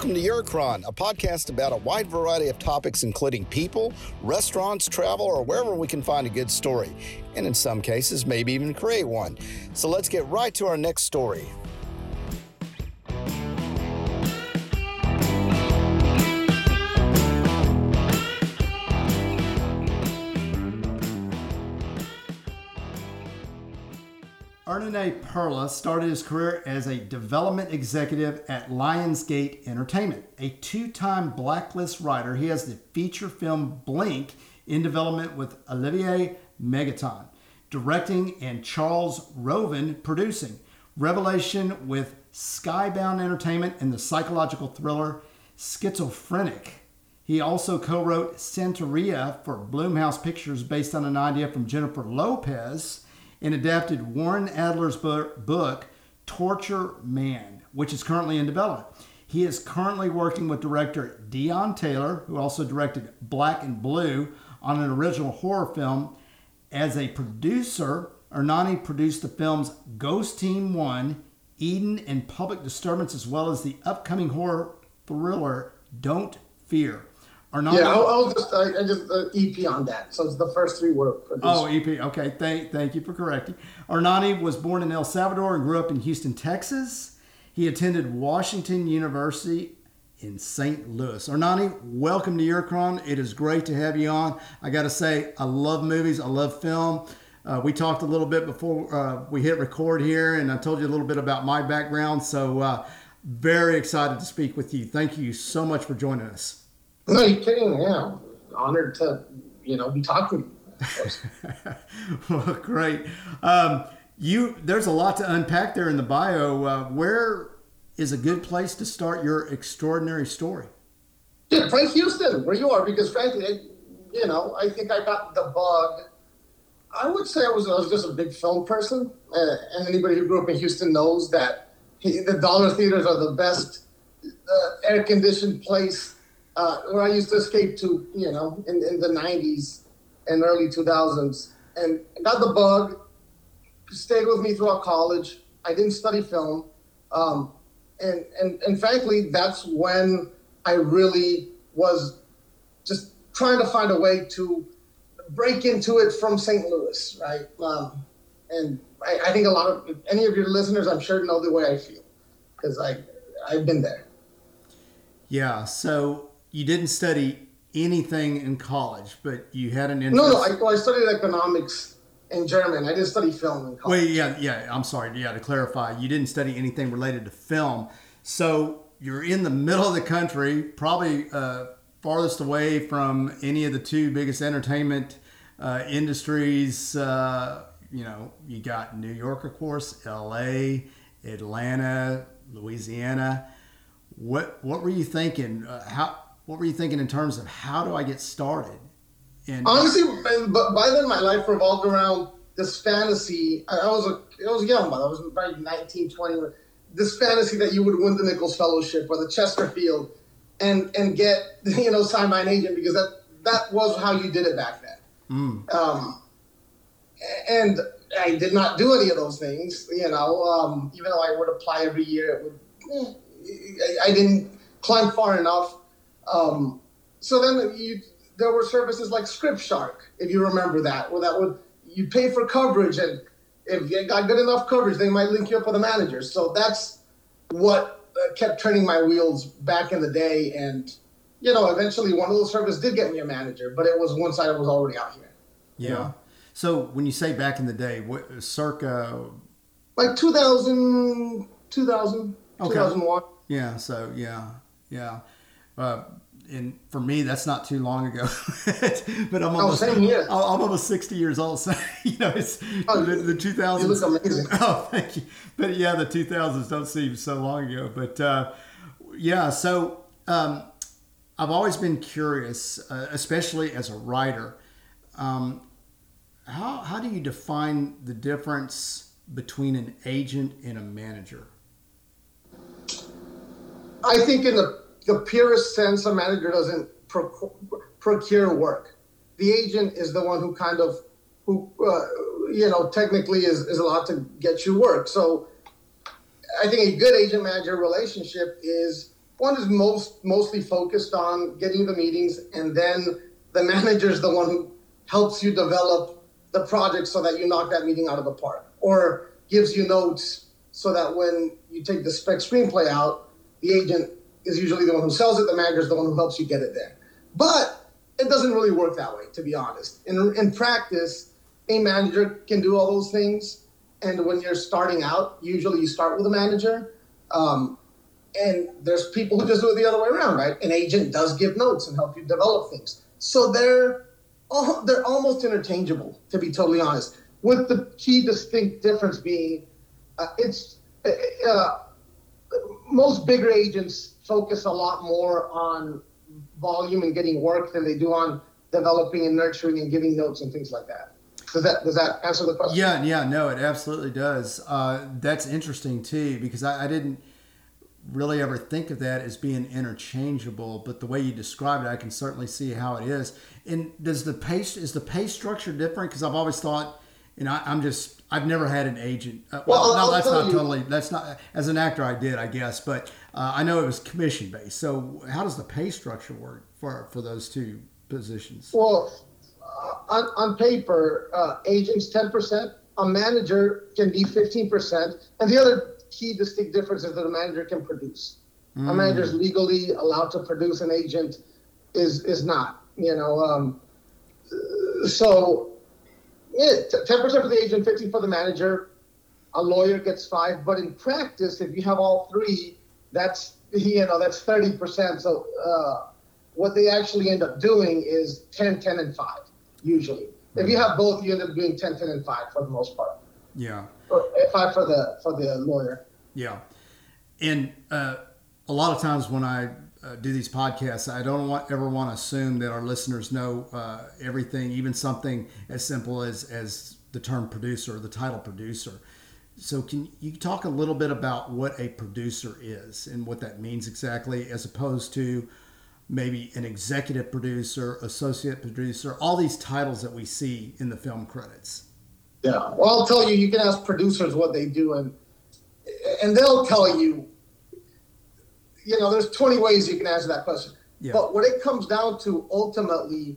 Welcome to Eurocron, a podcast about a wide variety of topics, including people, restaurants, travel, or wherever we can find a good story. And in some cases, maybe even create one. So let's get right to our next story. Ernest Perla started his career as a development executive at Lionsgate Entertainment. A two time blacklist writer, he has the feature film Blink in development with Olivier Megaton, directing, and Charles Roven producing. Revelation with Skybound Entertainment and the psychological thriller Schizophrenic. He also co wrote Santeria for Blumhouse Pictures based on an idea from Jennifer Lopez and adapted Warren Adler's book, Torture Man, which is currently in development. He is currently working with director Deon Taylor, who also directed Black and Blue, on an original horror film. As a producer, Ernani produced the films Ghost Team 1, Eden, and Public Disturbance, as well as the upcoming horror thriller Don't Fear. Arnaldo? Yeah, I'll, I'll just I, I just uh, EP on that. So it's the first three words. Oh, EP. Okay, thank thank you for correcting. Arnani was born in El Salvador and grew up in Houston, Texas. He attended Washington University in St. Louis. Arnani, welcome to Eurocron. It is great to have you on. I got to say, I love movies. I love film. Uh, we talked a little bit before uh, we hit record here, and I told you a little bit about my background. So, uh, very excited to speak with you. Thank you so much for joining us. No, you kidding? Yeah, honored to you know be talking. well, great. Um, you there's a lot to unpack there in the bio. Uh, where is a good place to start your extraordinary story? Yeah, Frank Houston, where you are, because frankly, you know, I think I got the bug. I would say I was, I was just a big film person, uh, and anybody who grew up in Houston knows that he, the dollar theaters are the best uh, air conditioned place uh, where I used to escape to, you know, in, in the 90s and early 2000s. And got the bug, stayed with me throughout college. I didn't study film. Um, and, and, and frankly, that's when I really was just trying to find a way to break into it from St. Louis, right? Um, and I, I, think a lot of any of your listeners, I'm sure, know the way I feel because I I've been there. Yeah. So you didn't study anything in college, but you had an interest. No, no, I, well, I studied economics in German. I didn't study film in college. Well, yeah, yeah. I'm sorry. Yeah, to clarify, you didn't study anything related to film. So you're in the middle of the country, probably uh, farthest away from any of the two biggest entertainment uh, industries. Uh, you know, you got New York, of course, L.A., Atlanta, Louisiana. What what were you thinking? Uh, how what were you thinking in terms of how do I get started? And honestly, but by then my life revolved around this fantasy. I, was a, I was young, but I was probably 19, 20. This fantasy that you would win the Nichols Fellowship or the Chesterfield, and and get you know signed by an agent because that that was how you did it back then. Mm. Um, and I did not do any of those things. You know, um, even though I would apply every year, it would. Eh, I, I didn't climb far enough um, so then you, there were services like Scriptshark, if you remember that, where that would you pay for coverage, and if you got good enough coverage, they might link you up with a manager. So that's what uh, kept turning my wheels back in the day, and you know, eventually one of those services did get me a manager, but it was once I was already out here. Yeah. You know? So when you say back in the day, what circa? Like 2000, 2000, okay. 2001. Yeah. So yeah, yeah. Uh, and for me, that's not too long ago. but I'm oh, almost, oh, I'm almost 60 years old. So, you know, it's oh, the, the 2000s. You look amazing. Oh, thank you. But yeah, the 2000s don't seem so long ago. But uh, yeah, so um, I've always been curious, uh, especially as a writer. Um, how, how do you define the difference between an agent and a manager? I think in the the purest sense, a manager doesn't procure work. The agent is the one who kind of, who uh, you know, technically is, is allowed to get you work. So I think a good agent manager relationship is one is most mostly focused on getting the meetings, and then the manager is the one who helps you develop the project so that you knock that meeting out of the park, or gives you notes so that when you take the spec screenplay out, the agent is usually the one who sells it. The manager is the one who helps you get it there. But it doesn't really work that way, to be honest. In, in practice, a manager can do all those things. And when you're starting out, usually you start with a manager. Um, and there's people who just do it the other way around, right? An agent does give notes and help you develop things. So they're all, they're almost interchangeable, to be totally honest. With the key distinct difference being, uh, it's uh, uh most bigger agents focus a lot more on volume and getting work than they do on developing and nurturing and giving notes and things like that. Does that does that answer the question? Yeah, yeah, no, it absolutely does. Uh, that's interesting too because I, I, didn't really ever think of that as being interchangeable, but the way you described it, I can certainly see how it is. And does the pay is the pay structure different? Because I've always thought, you know, I, am just I've never had an agent. Uh, well, well no, that's not you. totally. That's not as an actor I did, I guess, but uh, I know it was commission based. So how does the pay structure work for for those two positions? Well, uh, on, on paper, uh, agents 10%, a manager can be 15%. And the other key distinct difference is that a manager can produce. Mm. A manager is legally allowed to produce, an agent is is not. You know, um, so yeah, 10% for the agent, 15 for the manager. A lawyer gets five, but in practice, if you have all three, that's you know that's 30%. So uh, what they actually end up doing is 10, 10, and 5 usually. If you have both, you end up doing 10, 10, and 5 for the most part. Yeah. Or 5 for the for the lawyer. Yeah. And uh, a lot of times when I uh, do these podcasts, I don't want, ever want to assume that our listeners know uh, everything, even something as simple as, as the term producer or the title producer. So, can you talk a little bit about what a producer is and what that means exactly, as opposed to maybe an executive producer, associate producer, all these titles that we see in the film credits. Yeah, well, I'll tell you, you can ask producers what they do, and and they'll tell you. You know, there's 20 ways you can answer that question. Yeah. But what it comes down to ultimately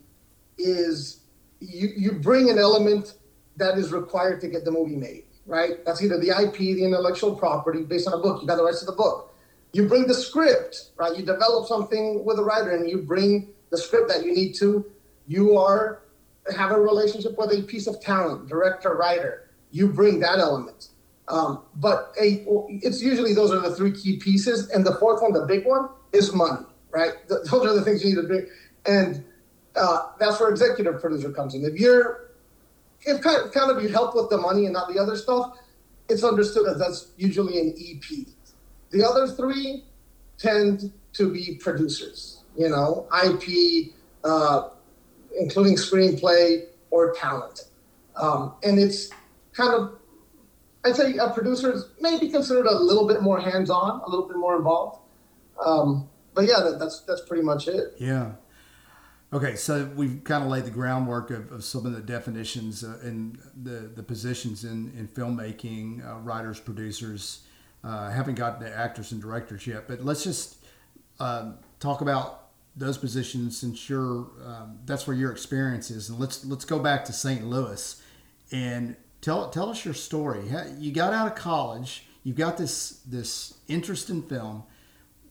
is you you bring an element that is required to get the movie made, right? That's either the IP, the intellectual property, based on a book. You got the rights to the book you bring the script, right? You develop something with a writer and you bring the script that you need to. You are have a relationship with a piece of talent, director, writer. You bring that element. Um, but a, it's usually those are the three key pieces, and the fourth one, the big one, is money, right? those are the things you need to bring, and uh, that's where executive producer comes in. If you're, if kind of, kind of you help with the money and not the other stuff, it's understood that that's usually an EP. The other three tend to be producers, you know, IP, uh, including screenplay or talent. Um, and it's kind of, I'd say a producer is maybe considered a little bit more hands on, a little bit more involved. Um, but yeah, that, that's that's pretty much it. Yeah. Okay, so we've kind of laid the groundwork of, of some of the definitions uh, and the, the positions in, in filmmaking, uh, writers, producers, uh, haven't gotten to actors and directors yet, but let's just um, talk about those positions since you're um, that's where your experience is, and let's let's go back to St. Louis and tell tell us your story. You got out of college, you've got this this interest in film.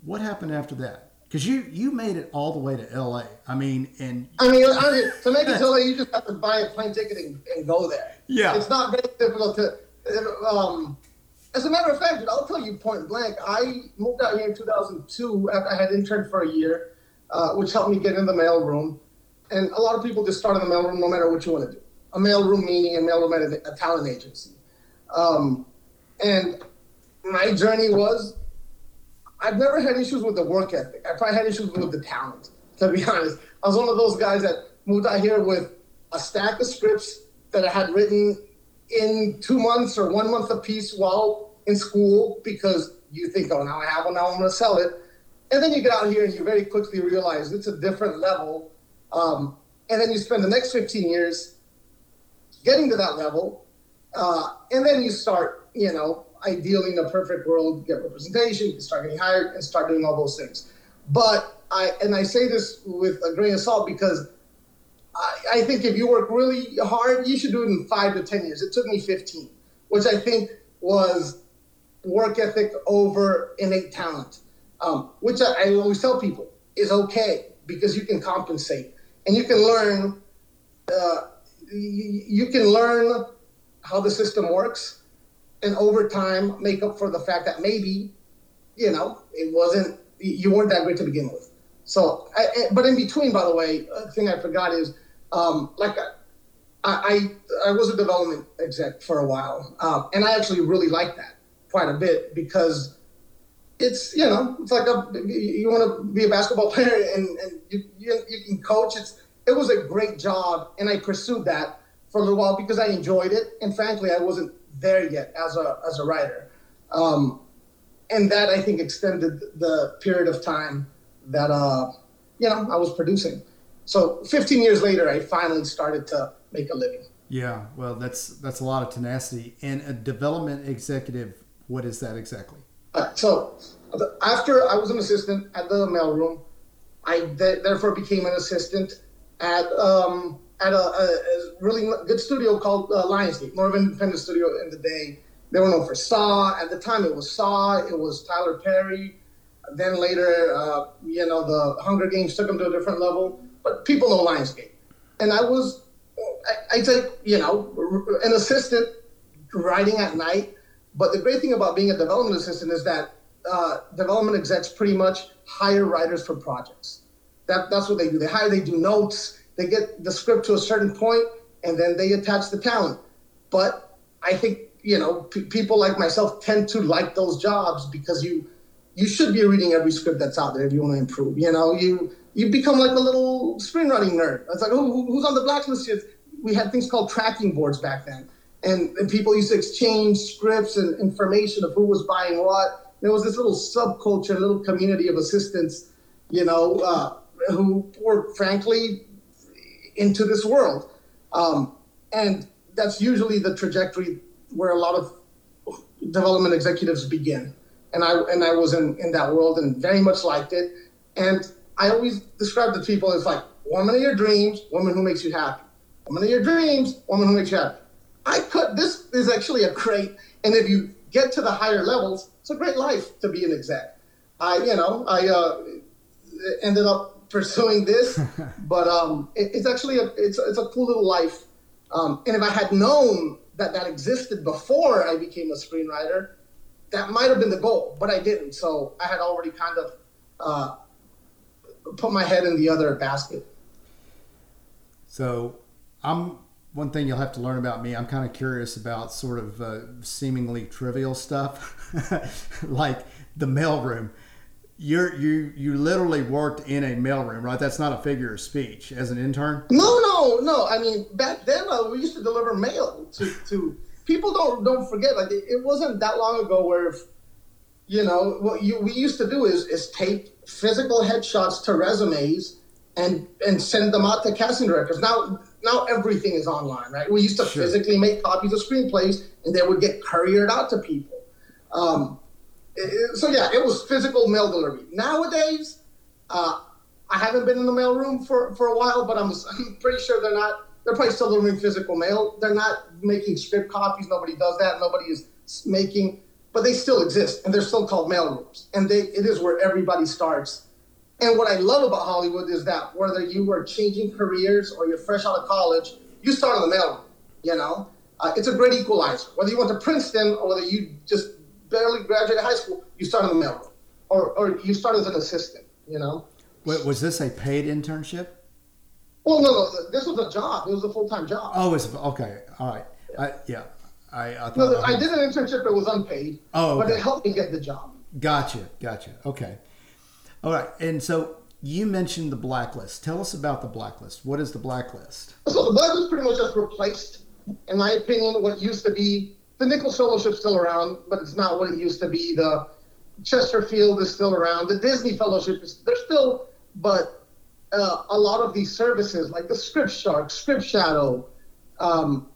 What happened after that? Because you you made it all the way to L.A. I mean, and I mean, I mean to make it to LA, you just have to buy a plane ticket and, and go there. Yeah, it's not very difficult to. Um, as a matter of fact, I'll tell you point blank. I moved out here in 2002 after I had interned for a year, uh, which helped me get in the mailroom. And a lot of people just start in the mailroom no matter what you want to do. A mailroom meaning a mailroom at a, a talent agency. Um, and my journey was I've never had issues with the work ethic. I probably had issues with the talent, to be honest. I was one of those guys that moved out here with a stack of scripts that I had written in two months or one month a piece while in school because you think, oh, now I have one, now I'm going to sell it. And then you get out here and you very quickly realize it's a different level. Um, and then you spend the next 15 years getting to that level. Uh, and then you start, you know, ideally in a perfect world, get representation, you start getting hired, and start doing all those things. But I and I say this with a grain of salt because I, I think if you work really hard, you should do it in five to ten years. It took me 15, which I think was work ethic over innate talent, um, which I, I always tell people is okay because you can compensate and you can learn. Uh, you can learn how the system works, and over time make up for the fact that maybe, you know, it wasn't you weren't that great to begin with. So, I, but in between, by the way, thing I forgot is, um, like, I, I, I was a development exec for a while, um, and I actually really liked that quite a bit because it's you know it's like a you want to be a basketball player and, and you, you, you can coach. It's it was a great job, and I pursued that for a little while because I enjoyed it, and frankly, I wasn't there yet as a as a writer, um, and that I think extended the period of time that uh, you know I was producing. So 15 years later, I finally started to make a living. Yeah, well, that's that's a lot of tenacity. And a development executive, what is that exactly? Uh, so after I was an assistant at the mailroom, I th- therefore became an assistant at um, at a, a, really good studio called uh, Lionsgate, more of an independent studio in the day. They were known for Saw. At the time, it was Saw. It was Tyler Perry. Then later, uh, you know, the Hunger Games took them to a different level. But people know Lionsgate, and I was, I, I'd say, you know, an assistant writing at night. But the great thing about being a development assistant is that uh, development execs pretty much hire writers for projects. That, that's what they do. They hire, they do notes, they get the script to a certain point, and then they attach the talent. But I think you know p- people like myself tend to like those jobs because you you should be reading every script that's out there if you want to improve. You know, you you become like a little screenwriting nerd. It's like, oh, who's on the blacklist? We had things called tracking boards back then, and, and people used to exchange scripts and information of who was buying what. There was this little subculture, a little community of assistants, you know, uh, who were frankly into this world, um, and that's usually the trajectory where a lot of development executives begin and I and I was in, in that world and very much liked it. And I always describe the people as like woman of your dreams, woman who makes you happy. Woman of your dreams, woman who makes you happy. I could this is actually a great and if you get to the higher levels, it's a great life to be an exec. I you know, I uh, ended up pursuing this, but um, it, it's actually a it's it's a cool little life. Um, and if I had known that that existed before I became a screenwriter, that might have been the goal, but I didn't. So I had already kind of uh, put my head in the other basket. So I'm one thing you'll have to learn about me. I'm kind of curious about sort of uh, seemingly trivial stuff, like the mailroom. You're you you literally worked in a mailroom, right? That's not a figure of speech as an intern. No, no, no. I mean, back then uh, we used to deliver mail to to people don't don't forget like it, it wasn't that long ago where if, you know what you, we used to do is is tape physical headshots to resumes and and send them out to casting directors now now everything is online right we used to sure. physically make copies of screenplays and they would get couriered out to people um, so yeah it was physical mail delivery nowadays uh, i haven't been in the mail room for, for a while but I'm, I'm pretty sure they're not they're probably still delivering physical mail. They're not making script copies. Nobody does that. Nobody is making, but they still exist, and they're still called mail rooms. And they, it is where everybody starts. And what I love about Hollywood is that whether you are changing careers or you're fresh out of college, you start in the mail room. You know, uh, it's a great equalizer. Whether you went to Princeton or whether you just barely graduated high school, you start in the mail room, or or you start as an assistant. You know. Wait, was this a paid internship? Well, no, no, this was a job. It was a full time job. Oh, it's okay. All right. I, yeah. I, I thought. No, I, I did an internship. It was unpaid. Oh, okay. but it helped me get the job. Gotcha. Gotcha. Okay. All right. And so you mentioned the blacklist. Tell us about the blacklist. What is the blacklist? So the blacklist pretty much just replaced, in my opinion, what used to be the Nichols Fellowship still around, but it's not what it used to be. The Chesterfield is still around. The Disney Fellowship is they're still, but uh, a lot of these services, like the Script Shark, Script Shadow, um,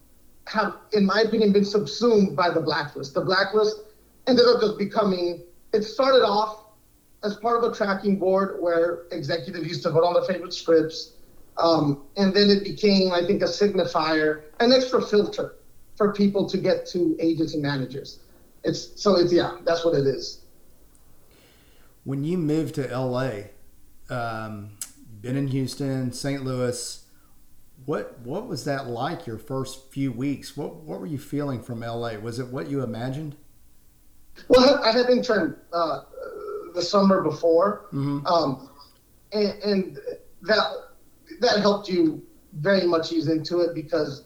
have, in my opinion, been subsumed by the blacklist. The blacklist ended up just becoming. It started off as part of a tracking board where executives used to vote on their favorite scripts, um, and then it became, I think, a signifier, an extra filter for people to get to agents and managers. It's so it's yeah, that's what it is. When you moved to LA, um, been in Houston, St. Louis. What what was that like your first few weeks? What what were you feeling from LA? Was it what you imagined? Well, I had interned uh, the summer before, mm-hmm. um, and, and, that that helped you very much ease into it because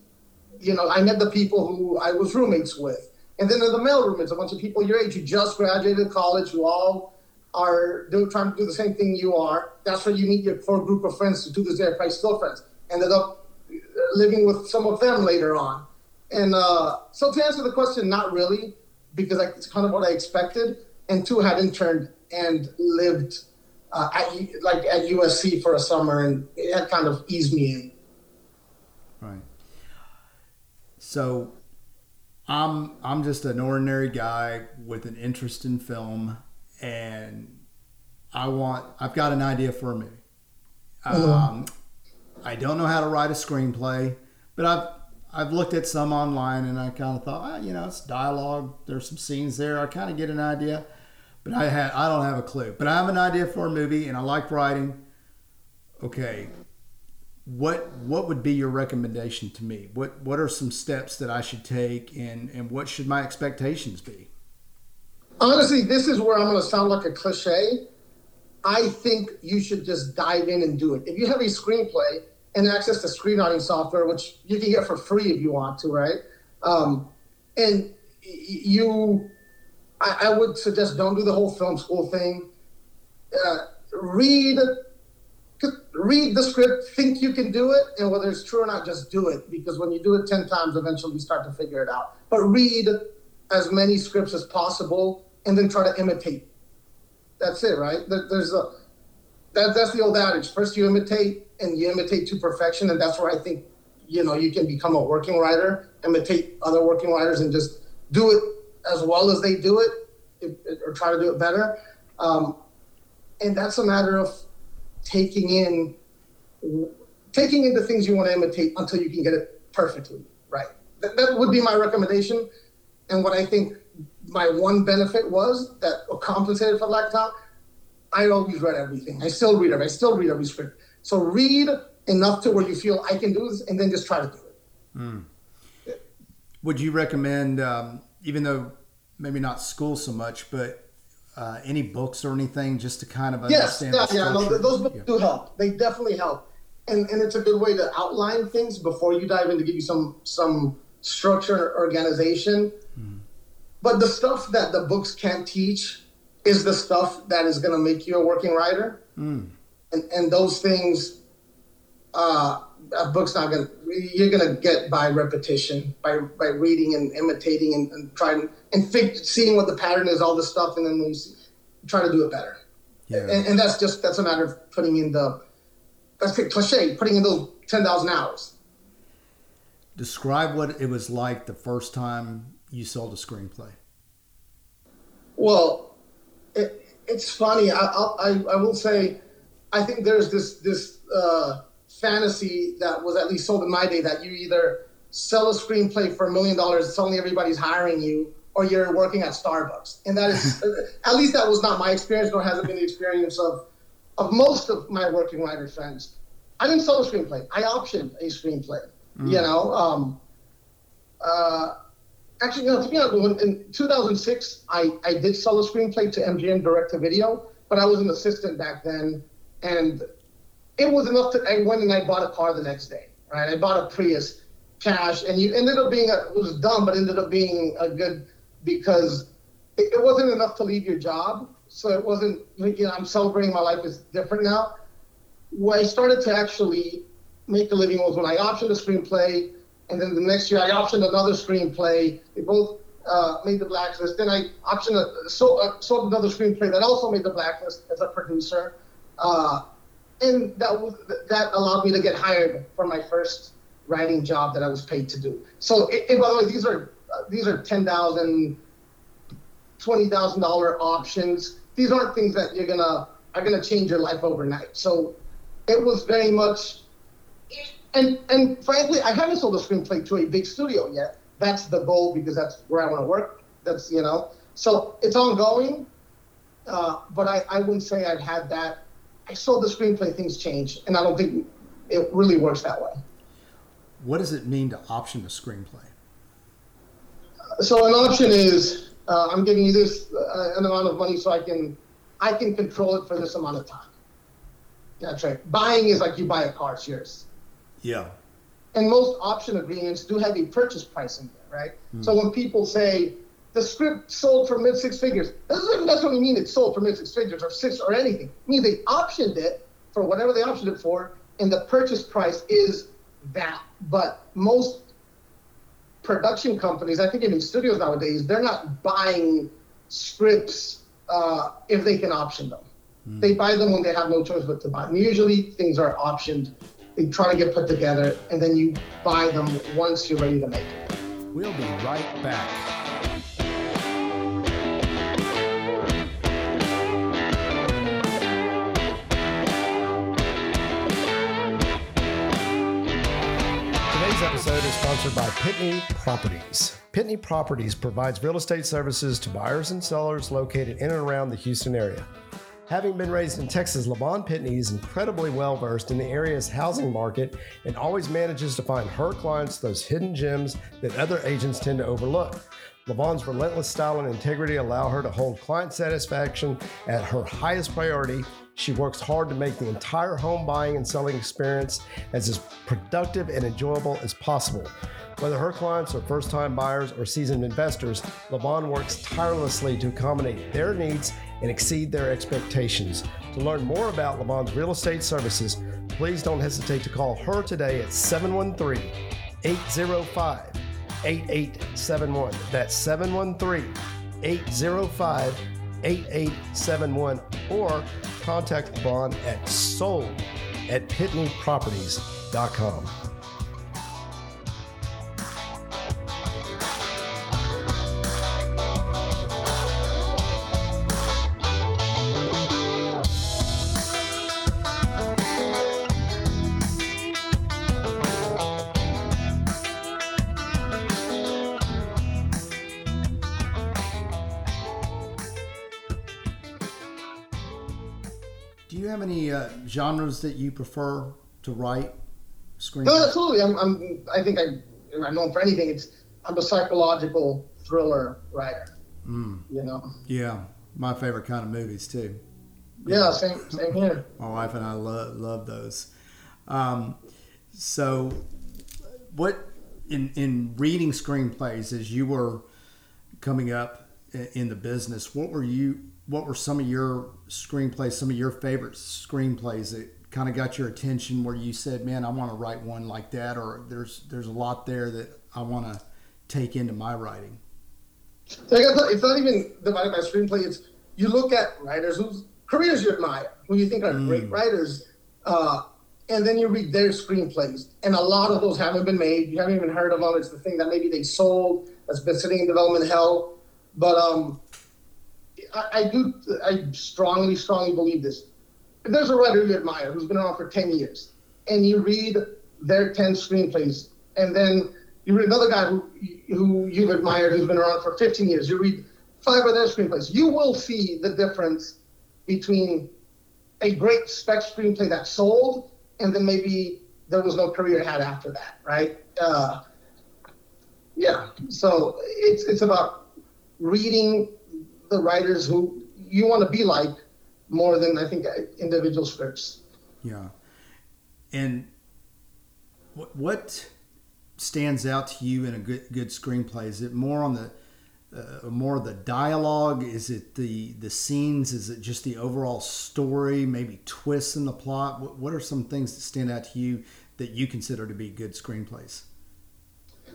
you know I met the people who I was roommates with, and then in the male roommates, a bunch of people your age who just graduated college, who all are doing, trying to do the same thing you are. That's where you meet your core group of friends to do this probably still friends. Ended up living with some of them later on. And uh, so to answer the question, not really, because I, it's kind of what I expected. And two, had interned and lived uh, at like at USC for a summer, and it had kind of eased me in. Right. So, I'm I'm just an ordinary guy with an interest in film and I want I've got an idea for a movie. Mm-hmm. Um, I don't know how to write a screenplay, but I've I've looked at some online and I kind of thought, ah, you know, it's dialogue. There's some scenes there. I kind of get an idea, but I had I don't have a clue. But I have an idea for a movie, and I like writing. Okay, what what would be your recommendation to me? What what are some steps that I should take, and and what should my expectations be? honestly, this is where I'm going to sound like a cliche. I think you should just dive in and do it. If you have a screenplay and access to screenwriting software, which you can get for free if you want to, right? Um, and you, I, I, would suggest don't do the whole film school thing. Uh, read, read the script, think you can do it, and whether it's true or not, just do it. Because when you do it ten times, eventually you start to figure it out. But read as many scripts as possible and then try to imitate. That's it, right? There's a that, that's the old adage. First, you imitate, and you imitate to perfection, and that's where I think you know you can become a working writer, imitate other working writers, and just do it as well as they do it, or try to do it better. Um, and that's a matter of taking in taking in the things you want to imitate until you can get it perfectly right. That, that would be my recommendation, and what I think my one benefit was that compensated for lack of I always read everything. I still read it. I still read every script. So read enough to where you feel I can do this, and then just try to do it. Mm. Would you recommend, um, even though maybe not school so much, but uh, any books or anything just to kind of understand? Yes, yeah, yeah. No, those books yeah. do help. They definitely help, and and it's a good way to outline things before you dive in to give you some some structure organization. Mm. But the stuff that the books can't teach is the stuff that is going to make you a working writer. Mm. And, and those things, uh, a book's not going to, you're going to get by repetition, by, by reading and imitating and, and trying and seeing what the pattern is, all this stuff. And then you see, try to do it better. Yeah. And, and, that's just, that's a matter of putting in the, that's the cliche, putting in those 10,000 hours. Describe what it was like the first time you sold a screenplay? Well, it, it's funny. I, I, I will say, I think there's this this uh, fantasy that was at least sold in my day that you either sell a screenplay for a million dollars, suddenly everybody's hiring you, or you're working at Starbucks. And that is, at least that was not my experience, nor has it been the experience of of most of my working writer friends. I didn't sell a screenplay. I optioned a screenplay. Mm. You know, um, uh, actually, you know, to be honest, in 2006, I, I did sell a screenplay to MGM Direct to Video, but I was an assistant back then, and it was enough to. I went and I bought a car the next day. Right, I bought a Prius cash, and you ended up being a, it was dumb, but ended up being a good because it, it wasn't enough to leave your job. So it wasn't. You know, I'm celebrating my life is different now. When I started to actually make a living was when I optioned a screenplay and then the next year I optioned another screenplay. They both uh, made the blacklist. Then I optioned a, sold, uh, sold another screenplay that also made the blacklist as a producer, uh, and that was, that allowed me to get hired for my first writing job that I was paid to do. So, and by the way, these are these are ten thousand twenty thousand dollar options. These aren't things that you're gonna are gonna change your life overnight. So it was very much, and and frankly, I haven't sold a screenplay to a big studio yet. That's the goal because that's where I want to work. That's you know, so it's ongoing. Uh, but I, I wouldn't say I've had that. I saw the screenplay things change, and I don't think it really works that way. What does it mean to option a screenplay? So an option is uh, I'm giving you this uh, an amount of money so I can I can control it for this amount of time. That's right. Buying is like you buy a car, it's yours. Yeah. And most option agreements do have a purchase price in there, right? Mm. So when people say the script sold for mid six figures, that doesn't necessarily mean it sold for mid six figures or six or anything. It means they optioned it for whatever they optioned it for, and the purchase price is that. But most production companies, I think even studios nowadays, they're not buying scripts uh, if they can option them. Mm. They buy them when they have no choice but to buy them. Usually things are optioned. They try to get put together, and then you buy them once you're ready to make it. We'll be right back. Episode is sponsored by Pitney Properties. Pitney Properties provides real estate services to buyers and sellers located in and around the Houston area. Having been raised in Texas, Levon Pitney is incredibly well versed in the area's housing market and always manages to find her clients those hidden gems that other agents tend to overlook. Levon's relentless style and integrity allow her to hold client satisfaction at her highest priority she works hard to make the entire home buying and selling experience as, as productive and enjoyable as possible. Whether her clients are first time buyers or seasoned investors, Levon works tirelessly to accommodate their needs and exceed their expectations. To learn more about Levon's real estate services, please don't hesitate to call her today at 713 805 8871. That's 713 805 8871 or contact Levon at sold at pitneyproperties.com. genres that you prefer to write? Screen. No, absolutely. I'm, I'm. I think I. I'm known for anything. It's. I'm a psychological thriller writer. Mm. You know. Yeah, my favorite kind of movies too. Yeah, same. Same here. my wife and I love love those. Um, so, what in in reading screenplays as you were coming up in the business? What were you what were some of your screenplays, some of your favorite screenplays that kind of got your attention where you said, "Man, I want to write one like that," or "There's there's a lot there that I want to take into my writing." It's not even divided by screenplay. It's you look at writers whose careers you admire, who you think are mm. great writers, uh, and then you read their screenplays, and a lot of those haven't been made. You haven't even heard of them. It's the thing that maybe they sold that's been sitting in development hell. But um, I, do, I strongly, strongly believe this. If there's a writer you admire who's been around for 10 years, and you read their 10 screenplays, and then you read another guy who, who you've admired who's been around for 15 years, you read five of their screenplays, you will see the difference between a great spec screenplay that sold and then maybe there was no career had after that, right? Uh, yeah, so it's it's about reading the writers who you want to be like more than I think individual scripts. Yeah, and what what stands out to you in a good good screenplay? Is it more on the uh, more the dialogue? Is it the the scenes? Is it just the overall story? Maybe twists in the plot? What, what are some things that stand out to you that you consider to be good screenplays?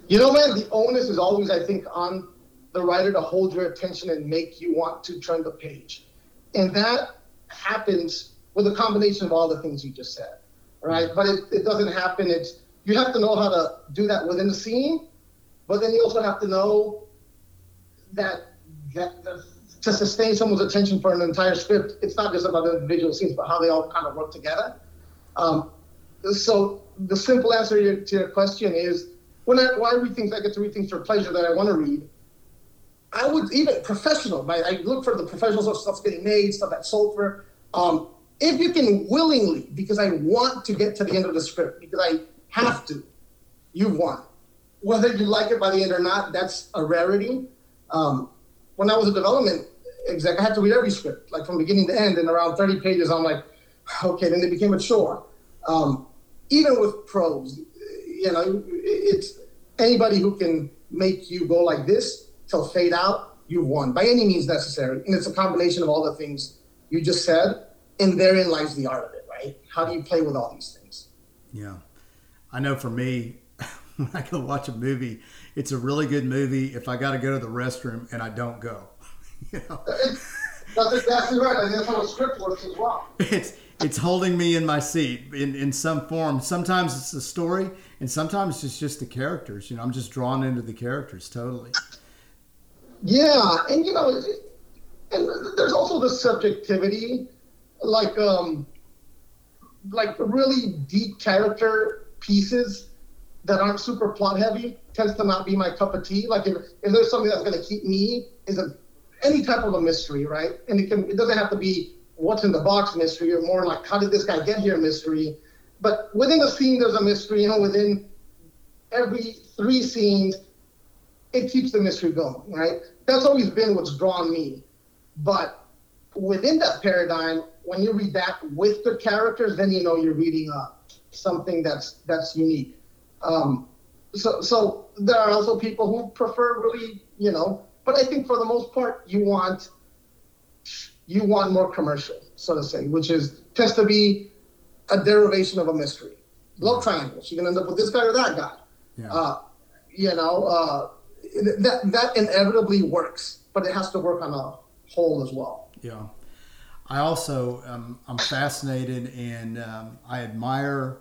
You know, man, the onus is always, I think, on the writer to hold your attention and make you want to turn the page. And that happens with a combination of all the things you just said, right? But it, it doesn't happen. It's you have to know how to do that within the scene, but then you also have to know that that to sustain someone's attention for an entire script, it's not just about individual scenes, but how they all kind of work together. Um, so the simple answer to your, to your question is when I, why I read things, I get to read things for pleasure that I want to read. I would even professional. My, I look for the professional stuff, stuff's getting made, stuff that's sold for. Um, if you can willingly, because I want to get to the end of the script, because I have to, you've won. Whether you like it by the end or not, that's a rarity. Um, when I was a development exec, I had to read every script, like from beginning to end, and around 30 pages, I'm like, okay, then they became a chore. Um, even with pros, you know, it's anybody who can make you go like this till fade out, you've won by any means necessary. And it's a combination of all the things you just said, and therein lies the art of it, right? How do you play with all these things? Yeah. I know for me, when I go watch a movie, it's a really good movie if I got to go to the restroom and I don't go. you know? That's exactly right. And that's how a script works as well. It's it's holding me in my seat in, in some form. Sometimes it's the story, and sometimes it's just the characters. You know, I'm just drawn into the characters totally. Yeah, and you know, and there's also the subjectivity, like um, like really deep character pieces that aren't super plot heavy tends to not be my cup of tea. Like if, if there's something that's going to keep me is a any type of a mystery, right? And it can it doesn't have to be what's in the box mystery or more like how did this guy get here mystery. But within a scene there's a mystery, you know, within every three scenes, it keeps the mystery going, right? That's always been what's drawn me. But within that paradigm, when you read that with the characters, then you know you're reading uh, something that's that's unique. Um, so, so there are also people who prefer really, you know, but I think for the most part, you want you want more commercial, so to say, which is tends to be a derivation of a mystery. Love triangles. You can end up with this guy or that guy. Yeah. Uh, you know, uh, that that inevitably works, but it has to work on a whole as well. Yeah. I also um, I'm fascinated and um, I admire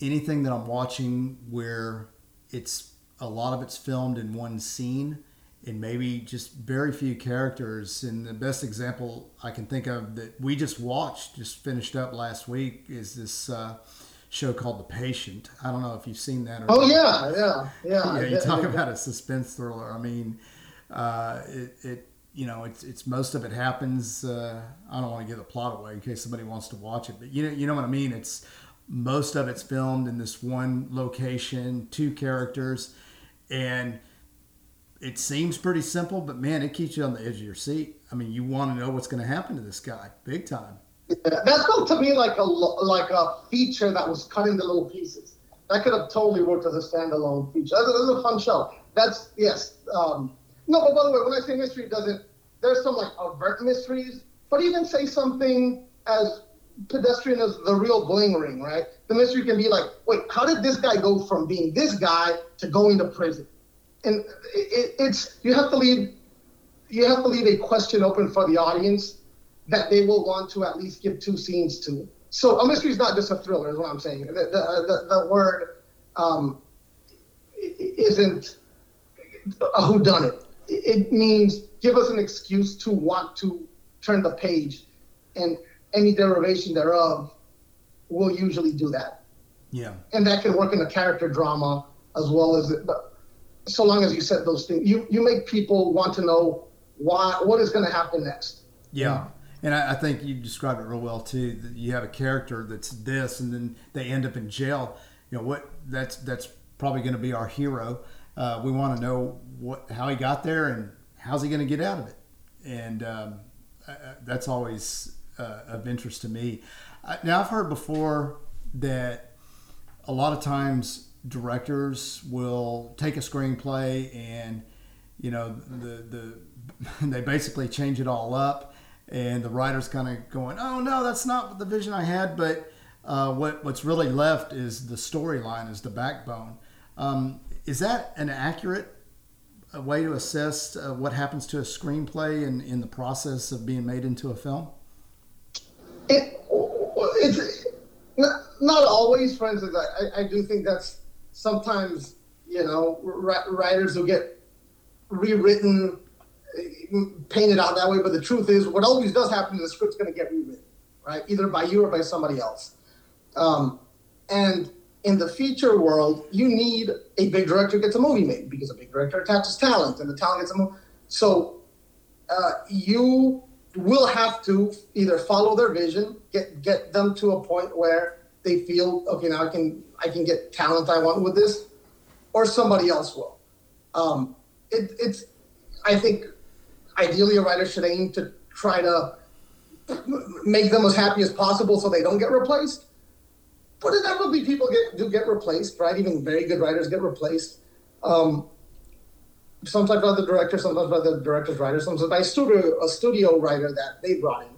anything that I'm watching where it's a lot of it's filmed in one scene and maybe just very few characters. And the best example I can think of that we just watched, just finished up last week, is this uh, show called The Patient. I don't know if you've seen that. oh yeah, yeah, yeah. Yeah, you talk about a suspense thriller. I mean, uh, it, it, you know, it's it's most of it happens. Uh, I don't want to give the plot away in case somebody wants to watch it, but you know, you know what I mean. It's most of it's filmed in this one location, two characters, and it seems pretty simple, but man, it keeps you on the edge of your seat. I mean, you want to know what's going to happen to this guy, big time. Yeah, that felt to me like a like a feature that was cut into little pieces. That could have totally worked as a standalone feature. That's, that's a fun show. That's yes. Um, no, but by the way, when I say mystery, doesn't there's some like overt mysteries, but even say something as pedestrian as the real bling ring, right? The mystery can be like, wait, how did this guy go from being this guy to going to prison? and it, it's you have to leave you have to leave a question open for the audience that they will want to at least give two scenes to. So a mystery is not just a thriller, is what I'm saying. The, the, the, the word um, isn't a whodunit. It means give us an excuse to want to turn the page, and any derivation thereof will usually do that. Yeah. And that can work in a character drama as well as it. so long as you said those things, you you make people want to know why what is going to happen next. Yeah. And I, I, think you described it real well too. You have a character that's this, and then they end up in jail. You know what? That's that's probably going to be our hero. Uh, we want to know what how he got there and how's he going to get out of it. And um, uh, that's always uh, of interest to me. now I've heard before that a lot of times directors will take a screenplay and you know the the they basically change it all up and the writer's kind of going oh no that's not the vision i had but uh, what what's really left is the storyline is the backbone. Um, is that an accurate uh, way to assess uh, what happens to a screenplay in, in the process of being made into a film? It, it's not, always instance I, I do think that's sometimes you know writers will get rewritten paint it out that way, but the truth is, what always does happen is the script's going to get rewritten, right? Either by you or by somebody else. Um, and in the feature world, you need a big director gets a movie made because a big director attaches talent, and the talent gets a movie. So uh, you will have to either follow their vision, get get them to a point where they feel okay now I can I can get talent I want with this, or somebody else will. Um, it, it's I think ideally a writer should aim to try to make them as happy as possible so they don't get replaced. But inevitably, people get do get replaced, right? Even very good writers get replaced. Um, sometimes by the director, sometimes by the director's writer, sometimes by a studio, a studio writer that they brought in.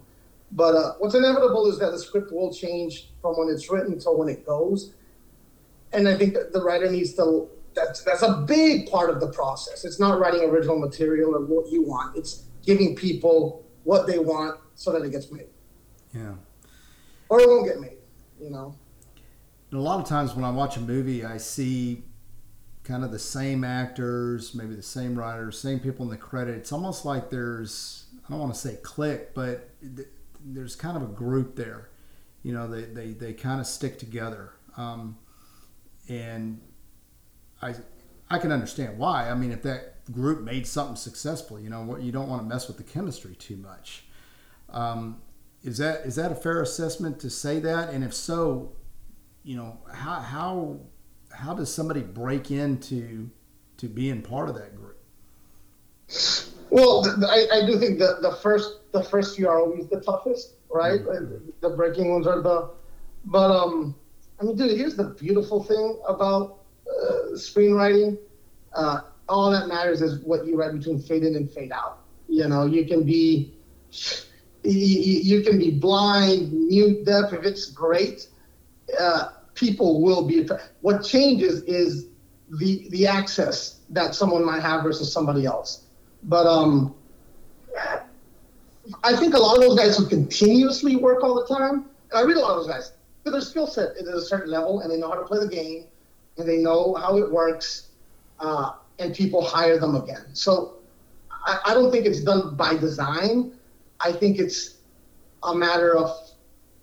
But uh, what's inevitable is that the script will change from when it's written to when it goes. And I think the writer needs to, that's, that's a big part of the process. It's not writing original material or what you want, it's giving people what they want so that it gets made. Yeah. Or it won't get made, you know? And a lot of times when I watch a movie, I see kind of the same actors, maybe the same writers, same people in the credit. It's almost like there's, I don't want to say click, but there's kind of a group there. You know, they, they, they kind of stick together. Um, and I, I can understand why. I mean, if that group made something successful, you know, what you don't want to mess with the chemistry too much. Um, is that is that a fair assessment to say that? And if so, you know, how how how does somebody break into to being part of that group? Well, I, I do think that the first the first few are always the toughest, right? Mm-hmm. The breaking ones are the, but um, I mean, dude, here's the beautiful thing about screenwriting. Uh, all that matters is what you write between fade in and fade out. You know, you can be you, you can be blind, mute, deaf. If it's great, uh, people will be. What changes is the the access that someone might have versus somebody else. But um, I think a lot of those guys who continuously work all the time, and I read a lot of those guys, their skill set is at a certain level, and they know how to play the game, and they know how it works, uh, and people hire them again. So I, I don't think it's done by design. I think it's a matter of,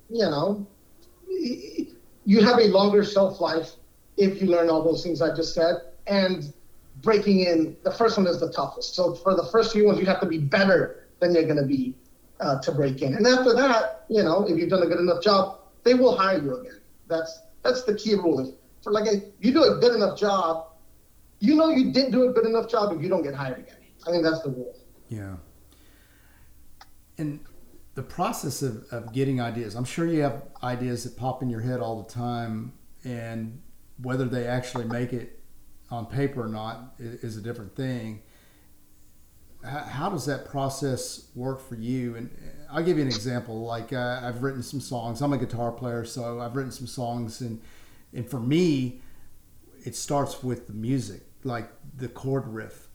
you know, you have a longer shelf life if you learn all those things I just said. And breaking in, the first one is the toughest. So for the first few ones, you have to be better than you're going to be uh, to break in. And after that, you know, if you've done a good enough job, they will hire you again. That's that's the key rule. For like, if you do a good enough job, you know you didn't do a good enough job if you don't get hired again. I think that's the rule. Yeah. And the process of, of getting ideas, I'm sure you have ideas that pop in your head all the time, and whether they actually make it on paper or not is a different thing. How does that process work for you? And I'll give you an example. Like uh, I've written some songs. I'm a guitar player, so I've written some songs, and and for me, it starts with the music, like the chord riff,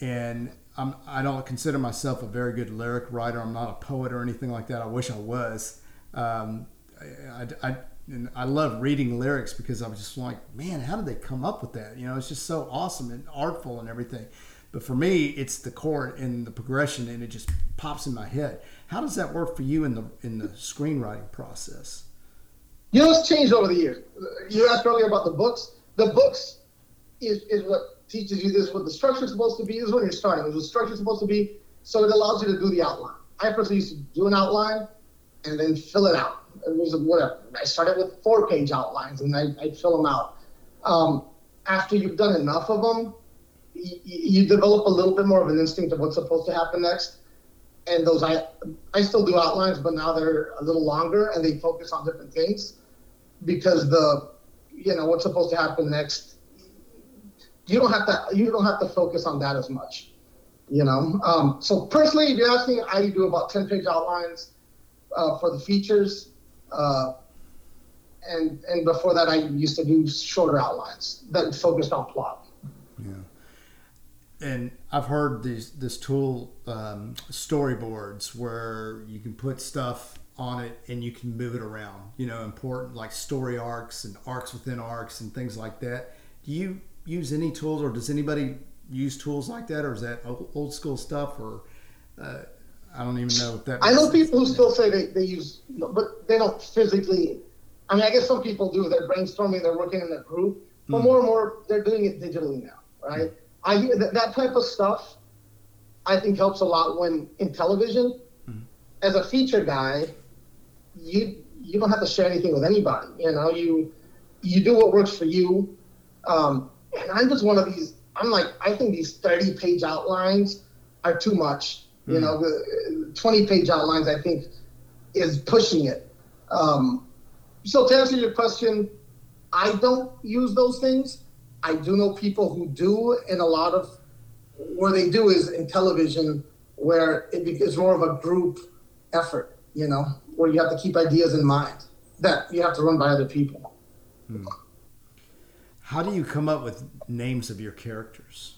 and I'm, I don't consider myself a very good lyric writer. I'm not a poet or anything like that. I wish I was. Um, I, I, and I love reading lyrics because I was just like, man, how did they come up with that? You know, it's just so awesome and artful and everything. But for me, it's the chord and the progression, and it just pops in my head. How does that work for you in the in the screenwriting process? You know, it's changed over the years. You asked earlier about the books. The books is, is what teaches you this what the structure is supposed to be. This is when you're starting. What the structure is supposed to be. So it allows you to do the outline. I personally used to do an outline and then fill it out. It was whatever. I started with four page outlines and I, I'd fill them out. Um, after you've done enough of them, you, you develop a little bit more of an instinct of what's supposed to happen next. And those I I still do outlines, but now they're a little longer and they focus on different things because the you know what's supposed to happen next you don't have to you don't have to focus on that as much you know? Um, so personally if you're asking i do about 10 page outlines uh, for the features uh, and and before that i used to do shorter outlines that focused on plot. Yeah. And i've heard these this tool um, storyboards where you can put stuff on it and you can move it around you know important like story arcs and arcs within arcs and things like that do you use any tools, or does anybody use tools like that, or is that old school stuff, or Uh, I don't even know if that. I know people who still say they, they use, but they don't physically. I mean, I guess some people do. They're brainstorming. They're working in a group. But mm. more and more, they're doing it digitally now, right? Mm. I that, that type of stuff, I think helps a lot when in television. Mm. As a feature guy, you you don't have to share anything with anybody. You know, you you do what works for you. Um, and I'm just one of these. I'm like, I think these 30 page outlines are too much. You know, 20 page outlines, I think, is pushing it. Um, so to answer your question, I don't use those things. I do know people who do, and a lot of where they do is in television, where it is more of a group effort, you know, where you have to keep ideas in mind that you have to run by other people. Hmm. How do you come up with names of your characters?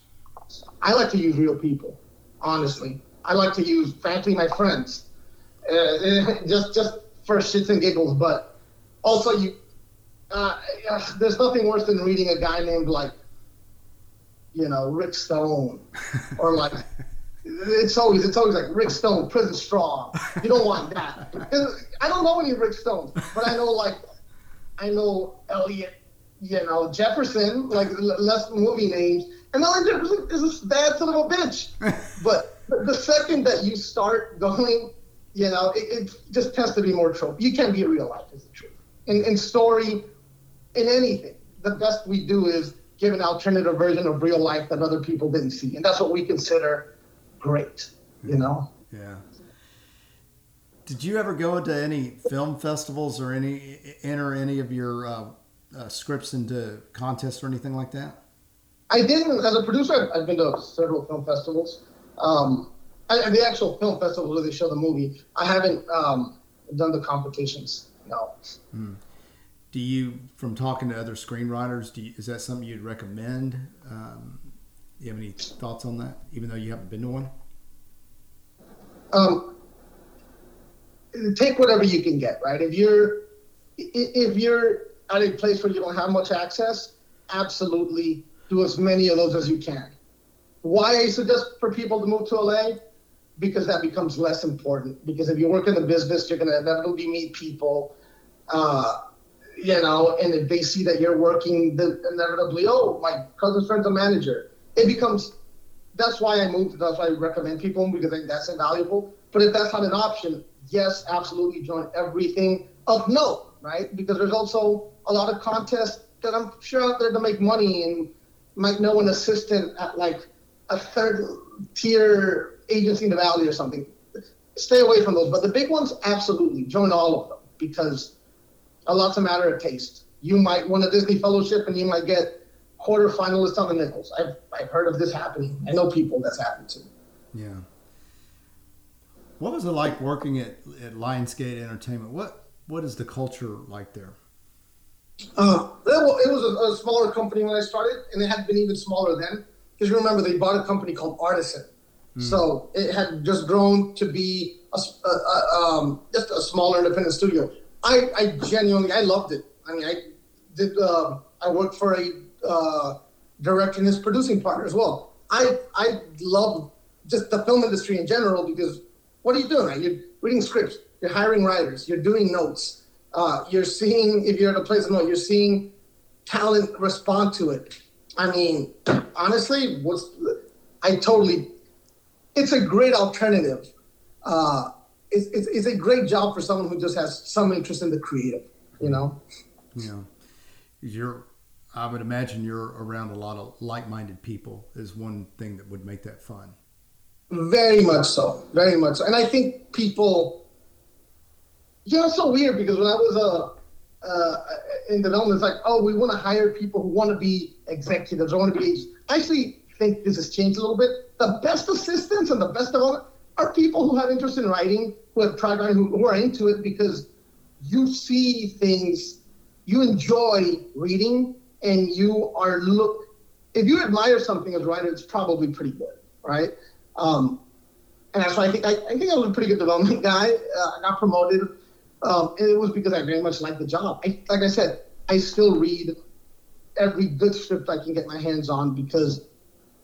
I like to use real people, honestly. I like to use, frankly, my friends, uh, just just for shits and giggles. But also, you, uh, there's nothing worse than reading a guy named like, you know, Rick Stone, or like. It's always it's always like Rick Stone, prison strong. You don't want that. I don't know any Rick Stones, but I know like I know Elliot, you know Jefferson, like less movie names, and Elliot Jefferson is a bad son of a bitch. But the second that you start going, you know, it, it just tends to be more trope. You can't be real life, is the truth. In, in story, in anything, the best we do is give an alternative version of real life that other people didn't see, and that's what we consider great. You know. Yeah. Did you ever go into any film festivals or any enter any of your uh, uh, scripts into contests or anything like that? I didn't. As a producer, I've been to several film festivals. Um, I, the actual film festival where they show the movie, I haven't um, done the competitions. No. Hmm. Do you, from talking to other screenwriters, do you, is that something you'd recommend? Um, you have any thoughts on that, even though you haven't been to one? Um, take whatever you can get, right? If you're if you're at a place where you don't have much access, absolutely do as many of those as you can. Why I suggest for people to move to LA? Because that becomes less important. Because if you work in the business, you're going to inevitably meet people, uh, you know, and if they see that you're working, then inevitably, oh, my cousin's friend's a manager. It becomes, that's why I moved. That's why I recommend people because I think that's invaluable. But if that's not an option, yes, absolutely join everything of note, right? Because there's also a lot of contests that I'm sure out there to make money and might know an assistant at like a third tier agency in the valley or something. Stay away from those. But the big ones, absolutely join all of them because a lot's a matter of taste. You might win a Disney Fellowship and you might get quarter finalists on the Nichols. I've I've heard of this happening. I know people that's happened to. Yeah. What was it like working at, at Lionsgate Entertainment? What what is the culture like there? Uh, it was a, a, smaller company when I started, and it had been even smaller then because remember they bought a company called Artisan, mm. so it had just grown to be a, a, a um, just a smaller independent studio. I, I genuinely I loved it. I mean, I did. Uh, I worked for a uh, director and his producing partner as well. I I love just the film industry in general because what are you doing? Right? You're reading scripts. You're hiring writers. You're doing notes. Uh, you're seeing if you're at a place of note. You're seeing talent respond to it. I mean, honestly, what's I totally. It's a great alternative. Uh, it's, it's, it's a great job for someone who just has some interest in the creative. You know. Yeah, you're. I would imagine you're around a lot of like-minded people. Is one thing that would make that fun. Very much so. Very much so. And I think people. You know, it's so weird because when I was a uh, in development, it's like, oh, we want to hire people who want to be executives, want to be. I actually think this has changed a little bit. The best assistants and the best development are people who have interest in writing, who have tried writing, who, who are into it because you see things, you enjoy reading, and you are look. If you admire something as a writer, it's probably pretty good, right? Um, and that's why I think I, I think I was a pretty good development guy. Uh, I got promoted um, and it was because I very much liked the job. I, like I said, I still read every good script I can get my hands on because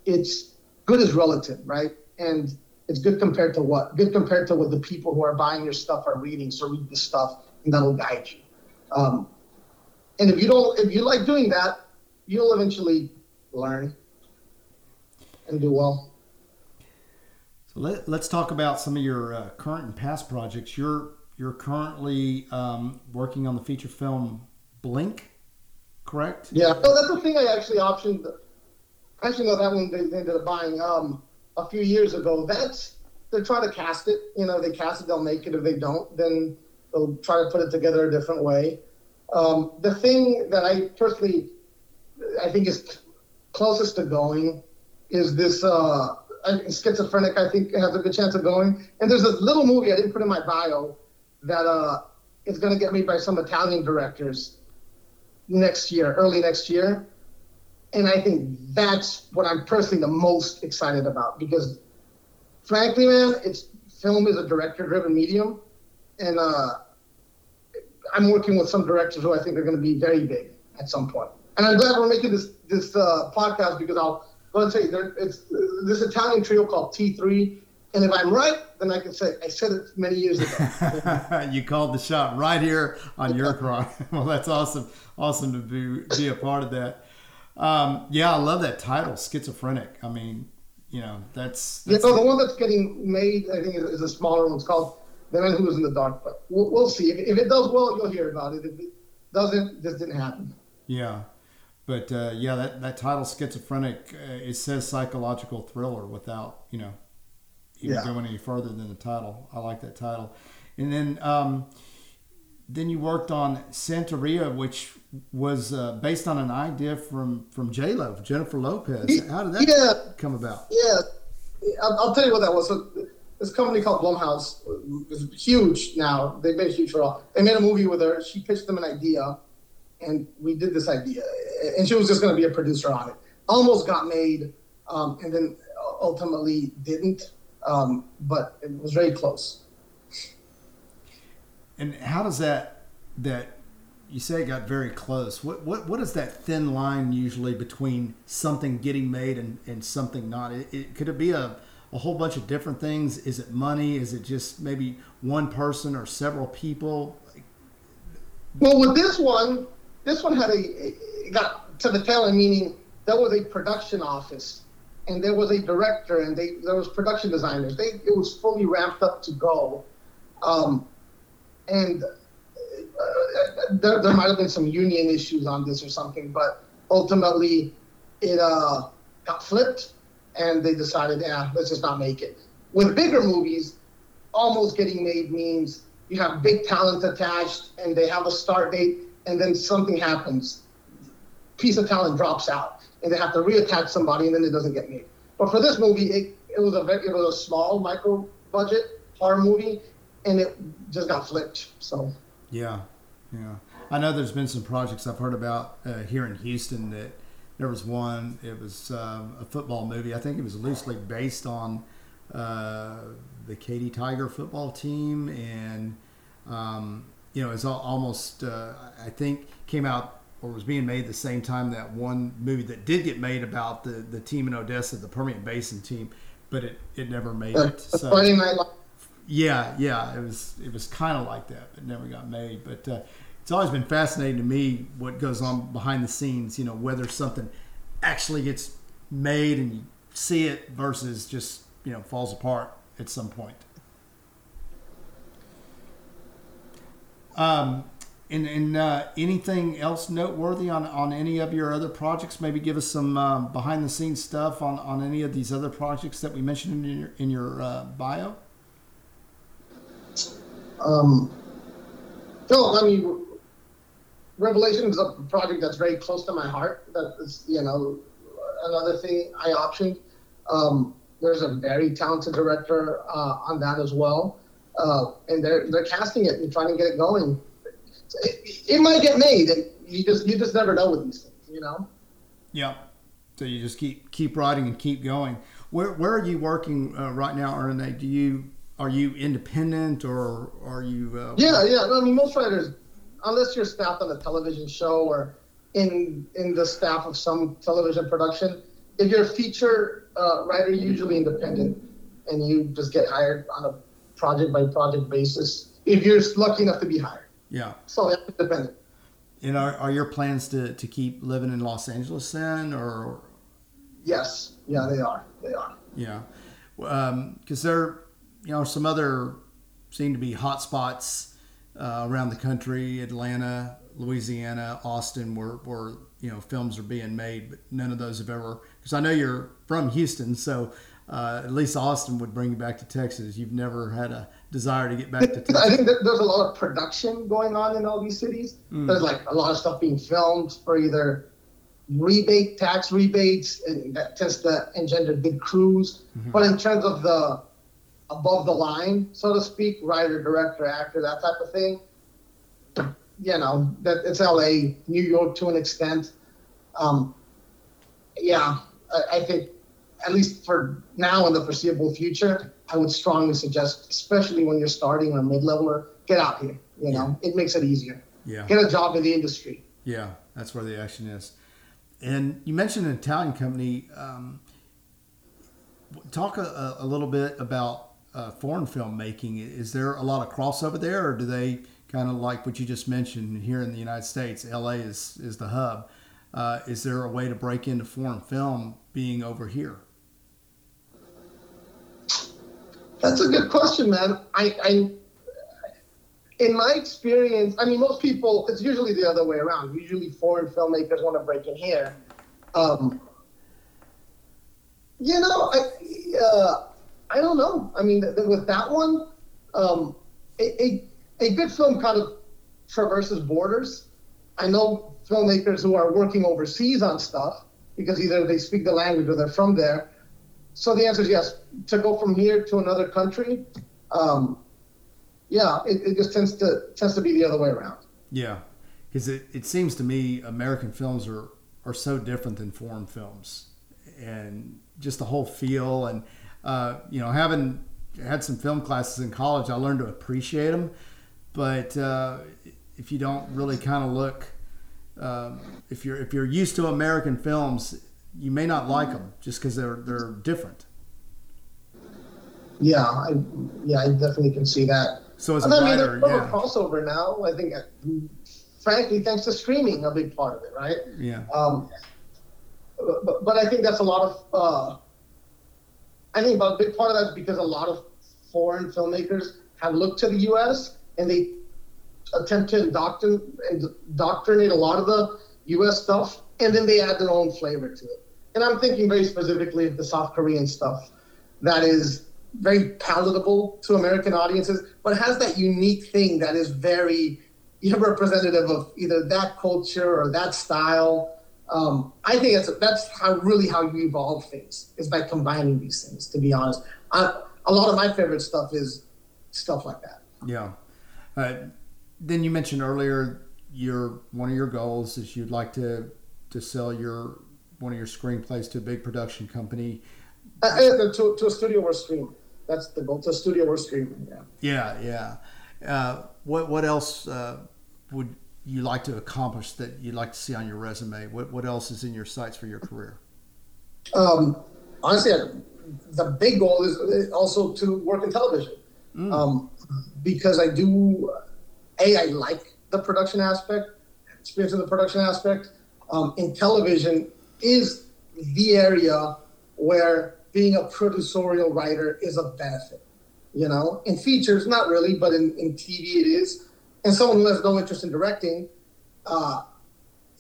it's good is relative, right? And it's good compared to what? Good compared to what the people who are buying your stuff are reading. So read the stuff, and that'll guide you. Um, and if you don't, if you like doing that, you'll eventually learn and do well. So let, us talk about some of your uh, current and past projects. You're you're currently um, working on the feature film Blink, correct? Yeah, so that's the thing I actually optioned. Actually, no, that one they, they ended up buying um, a few years ago. That's they're trying to cast it. You know, they cast it, they'll make it. If they don't, then they'll try to put it together a different way. Um, the thing that I personally, I think is closest to going is this uh, schizophrenic. I think has a good chance of going. And there's this little movie I didn't put in my bio that uh, is going to get made by some Italian directors next year, early next year. And I think that's what I'm personally the most excited about because, frankly, man, it's film is a director-driven medium, and uh, I'm working with some directors who I think are going to be very big at some point. And I'm glad we're making this this uh, podcast because I'll go and say there, it's this Italian trio called T3. And if I'm right, then I can say I said it many years ago. you called the shot right here on your cry. well, that's awesome. Awesome to be be a part of that. Um, yeah, I love that title, schizophrenic. I mean, you know, that's, that's yeah. the one that's getting made, I think, is, is a smaller one. It's called "The Man Who Was in the Dark." But we'll, we'll see. If, if, it does well, you'll hear about it. If it doesn't, this didn't happen. Yeah, but uh, yeah, that that title, schizophrenic, uh, it says psychological thriller without you know even yeah. going any further than the title. I like that title. And then um, then you worked on Santeria, which was uh, based on an idea from from J Lo, Jennifer Lopez. How did that yeah. come about? Yeah, I'll, I'll, tell you what that was. So this company called Blumhouse is huge now. They've been huge for a while. They made a movie with her. She pitched them an idea, and we did this idea. And she was just going to be a producer on it. Almost got made, um, and then ultimately didn't. Um, but it was very close. And how does that that you say it got very close? What what what is that thin line usually between something getting made and, and something not? It, it, could it be a a whole bunch of different things? Is it money? Is it just maybe one person or several people? Well, with this one, this one had a got to the tail end, meaning there was a production office and there was a director and they there was production designers. They it was fully ramped up to go, um, and uh, there, there might have been some union issues on this or something, but ultimately it uh, got flipped and they decided, yeah, let's just not make it. With bigger movies, almost getting made means you have big talent attached and they have a start date and then something happens. Piece of talent drops out and they have to reattach somebody, and then it doesn't get made. But for this movie, it, it was a very, it was a small micro budget horror movie, and it just got flipped. So yeah, yeah. I know there's been some projects I've heard about uh, here in Houston that there was one. It was um, a football movie. I think it was loosely based on uh, the Katy Tiger football team, and um, you know, it's almost uh, I think came out or was being made the same time that one movie that did get made about the, the team in Odessa, the Permian Basin team, but it, it never made it. So, Friday Night Yeah, yeah, it was it was kind of like that, but never got made. But uh, it's always been fascinating to me what goes on behind the scenes. You know, whether something actually gets made and you see it versus just you know falls apart at some point. Um, and, and uh, anything else noteworthy on, on any of your other projects? Maybe give us some um, behind the scenes stuff on, on any of these other projects that we mentioned in your, in your uh, bio. Um, no, I mean, Revelation is a project that's very close to my heart. That is, you know, another thing I optioned. Um, there's a very talented director uh, on that as well, uh, and they're they're casting it and trying to get it going it, it might get made. You just you just never know with these things, you know. Yeah. So you just keep keep writing and keep going. Where where are you working uh, right now, Ernest? Do you are you independent or are you? Uh, yeah, yeah. I mean, most writers, unless you're staffed on a television show or in in the staff of some television production, if you're a feature uh, writer, usually independent. and you just get hired on a project by project basis if you're lucky enough to be hired. Yeah. So it's dependent. And are, are your plans to, to keep living in Los Angeles then, or? Yes. Yeah, they are. They are. Yeah. Because um, there, you know, some other seem to be hot spots uh, around the country, Atlanta, Louisiana, Austin, where, where you know films are being made, but none of those have ever. Because I know you're from Houston, so uh, at least Austin would bring you back to Texas. You've never had a desire to get back to Texas. I think there's a lot of production going on in all these cities. Mm. There's like a lot of stuff being filmed for either rebate, tax rebates, and that tends to engender big crews. Mm-hmm. But in terms of the above the line, so to speak, writer, director, actor, that type of thing, you know, that it's LA, New York to an extent. Um, yeah, I, I think at least for now in the foreseeable future, I would strongly suggest, especially when you're starting or mid-leveler, get out here. You know, yeah. it makes it easier. Yeah. Get a job in the industry. Yeah, that's where the action is. And you mentioned an Italian company. Um, talk a, a, little bit about uh, foreign filmmaking. Is there a lot of crossover there, or do they kind of like what you just mentioned here in the United States? LA is is the hub. Uh, is there a way to break into foreign film being over here? That's a good question, man. I, I, in my experience, I mean, most people, it's usually the other way around. Usually, foreign filmmakers want to break in here. Um, you know, I, uh, I don't know. I mean, th- with that one, um, a, a, a good film kind of traverses borders. I know filmmakers who are working overseas on stuff because either they speak the language or they're from there. So the answer is yes. To go from here to another country, um, yeah, it, it just tends to tends to be the other way around. Yeah, because it, it seems to me American films are are so different than foreign films, and just the whole feel and uh, you know having had some film classes in college, I learned to appreciate them. But uh, if you don't really kind of look, um, if you're if you're used to American films, you may not like them just because they're they're different. Yeah, I yeah I definitely can see that. So as a writer, I mean, yeah. crossover now. I think, frankly, thanks to streaming, a big part of it, right? Yeah. Um, but, but I think that's a lot of. I think a big part of that is because a lot of foreign filmmakers have looked to the U.S. and they attempt to indoctrinate a lot of the U.S. stuff, and then they add their own flavor to it and I'm thinking very specifically of the South Korean stuff that is very palatable to American audiences, but has that unique thing that is very representative of either that culture or that style. Um, I think that's that's how really how you evolve things is by combining these things. To be honest, I, a lot of my favorite stuff is stuff like that. Yeah. Uh, then you mentioned earlier your one of your goals is you'd like to to sell your one of your screenplays to a big production company. Uh, uh, to, to a studio or stream. That's the goal. To a studio or stream. Yeah. Yeah, yeah. Uh, what what else uh, would you like to accomplish that you'd like to see on your resume? What what else is in your sights for your career? Um, honestly, the big goal is also to work in television. Mm. Um, because I do, a I like the production aspect, experience of the production aspect. Um, in television, is the area where being a producerial writer is a benefit. You know, in features, not really, but in, in TV it is. And someone who has no interest in directing, uh,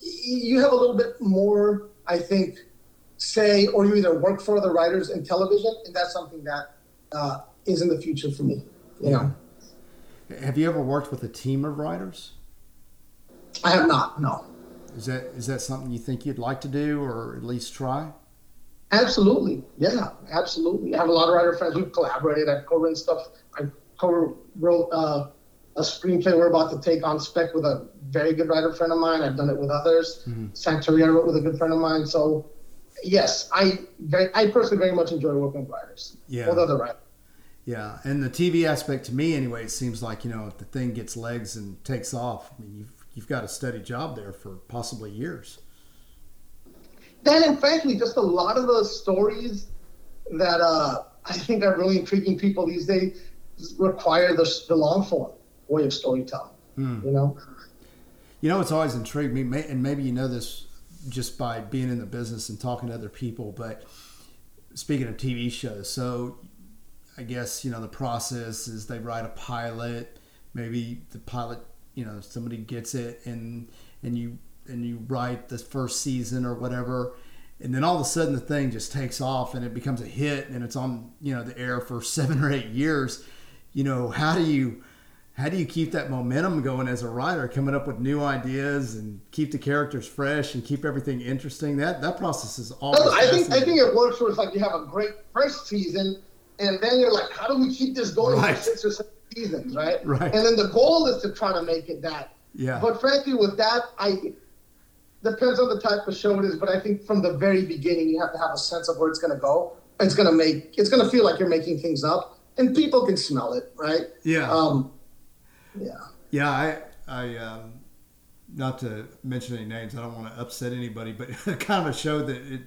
you have a little bit more, I think, say, or you either work for other writers in television, and that's something that uh, is in the future for me. You yeah. know. Have you ever worked with a team of writers? I have not. No. Is that is that something you think you'd like to do, or at least try? Absolutely, yeah, absolutely. I have a lot of writer friends who've collaborated. I've co-written stuff. I co-wrote uh, a screenplay we're about to take on spec with a very good writer friend of mine. I've done it with others. mm hmm I wrote with a good friend of mine. So, yes, I very, I personally very much enjoy working with writers. Yeah. With other writers. Yeah, and the TV aspect to me, anyway, it seems like you know if the thing gets legs and takes off. I mean, you've you've got a steady job there for possibly years. Then, and frankly, just a lot of the stories that uh, I think are really intriguing people these days require the, the long form way of storytelling. Mm. You know, you know, it's always intrigued me, and maybe you know this just by being in the business and talking to other people. But speaking of TV shows, so I guess you know the process is they write a pilot. Maybe the pilot, you know, somebody gets it, and and you and you write the first season or whatever, and then all of a sudden the thing just takes off and it becomes a hit, and it's on you know the air for seven or eight years. You know, how do you how do you keep that momentum going as a writer, coming up with new ideas and keep the characters fresh and keep everything interesting? That that process is always. I think I think it works where it's like you have a great first season, and then you're like, how do we keep this going right. for six or seven seasons, right? Right. And then the goal is to try to make it that. Yeah. But frankly, with that, I depends on the type of show it is, but I think from the very beginning you have to have a sense of where it's going to go. It's going to make it's going to feel like you're making things up, and people can smell it, right? Yeah. Um, yeah. Yeah, I, I, um, not to mention any names, I don't want to upset anybody, but kind of a show that it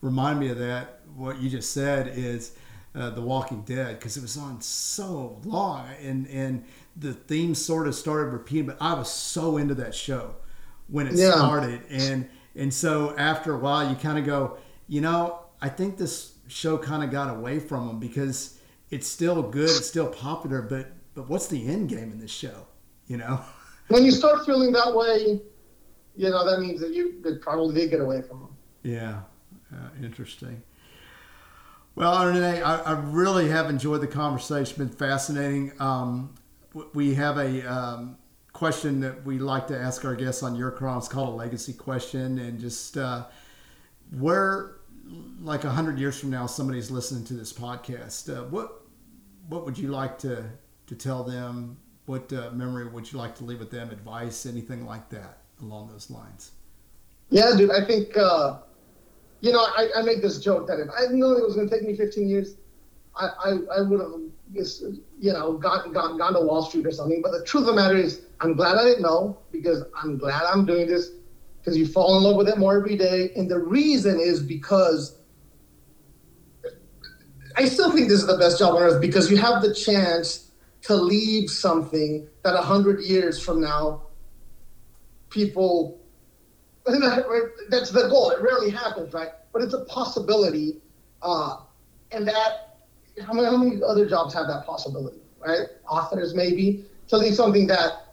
reminded me of that. What you just said is uh, The Walking Dead because it was on so long, and and the theme sort of started repeating. But I was so into that show when it yeah. started, and and so after a while, you kind of go, you know, I think this show kind of got away from them because it's still good, it's still popular, but but what's the end game in this show? You know, when you start feeling that way, you know that means that you probably did get away from them. Yeah, uh, interesting. Well, Renee, I, I, really have enjoyed the conversation. It's been fascinating. Um, we have a um, question that we like to ask our guests on your call. It's called a legacy question, and just uh, where, like a hundred years from now, somebody's listening to this podcast. Uh, what what would you like to to tell them? What uh, memory would you like to leave with them? Advice, anything like that along those lines? Yeah, dude. I think uh, you know I, I make this joke that if I known it was going to take me 15 years, I I, I would have you know gone, gone gone to Wall Street or something. But the truth of the matter is, I'm glad I didn't know because I'm glad I'm doing this because you fall in love with it more every day. And the reason is because I still think this is the best job on earth because you have the chance to leave something that a hundred years from now, people. That's the goal. It rarely happens, right? But it's a possibility, uh, and that how many, how many other jobs have that possibility, right? Authors maybe to leave something that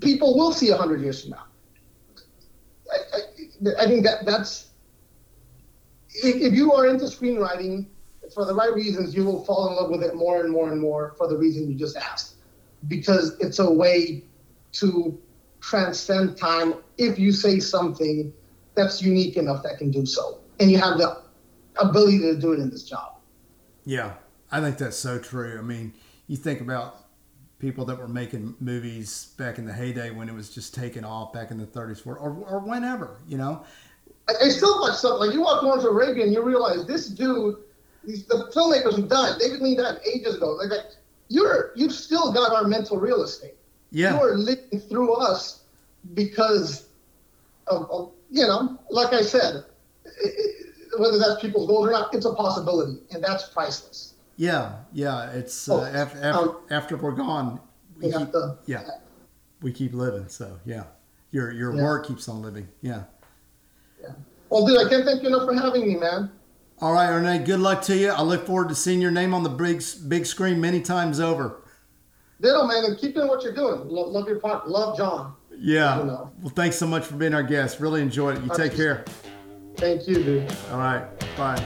people will see a hundred years from now. I, I, I, think that that's if you are into screenwriting for the right reasons, you will fall in love with it more and more and more for the reason you just asked. Because it's a way to transcend time if you say something that's unique enough that can do so. And you have the ability to do it in this job. Yeah, I think that's so true. I mean, you think about people that were making movies back in the heyday when it was just taking off back in the 30s or, or whenever, you know. I, I still watch something like you watch Lawrence Arabian, you realize this dude these, the filmmakers who died, David Lean died ages ago. Like, like you're you've still got our mental real estate. Yeah. You are living through us because of, of you know, like I said, it, whether that's people's goals or not, it's a possibility, and that's priceless. Yeah, yeah. It's uh, oh, after, after, um, after, we're gone, we keep, to, yeah, yeah, we keep living. So yeah, your your yeah. work keeps on living. Yeah. Yeah. Well, dude, I can't thank you enough for having me, man. All right, Renee. Good luck to you. I look forward to seeing your name on the big big screen many times over. Ditto, man, and keep doing what you're doing. Love, love your part. Love John. Yeah. You know. Well, thanks so much for being our guest. Really enjoyed it. You take care. Thank you, dude. All right. Bye.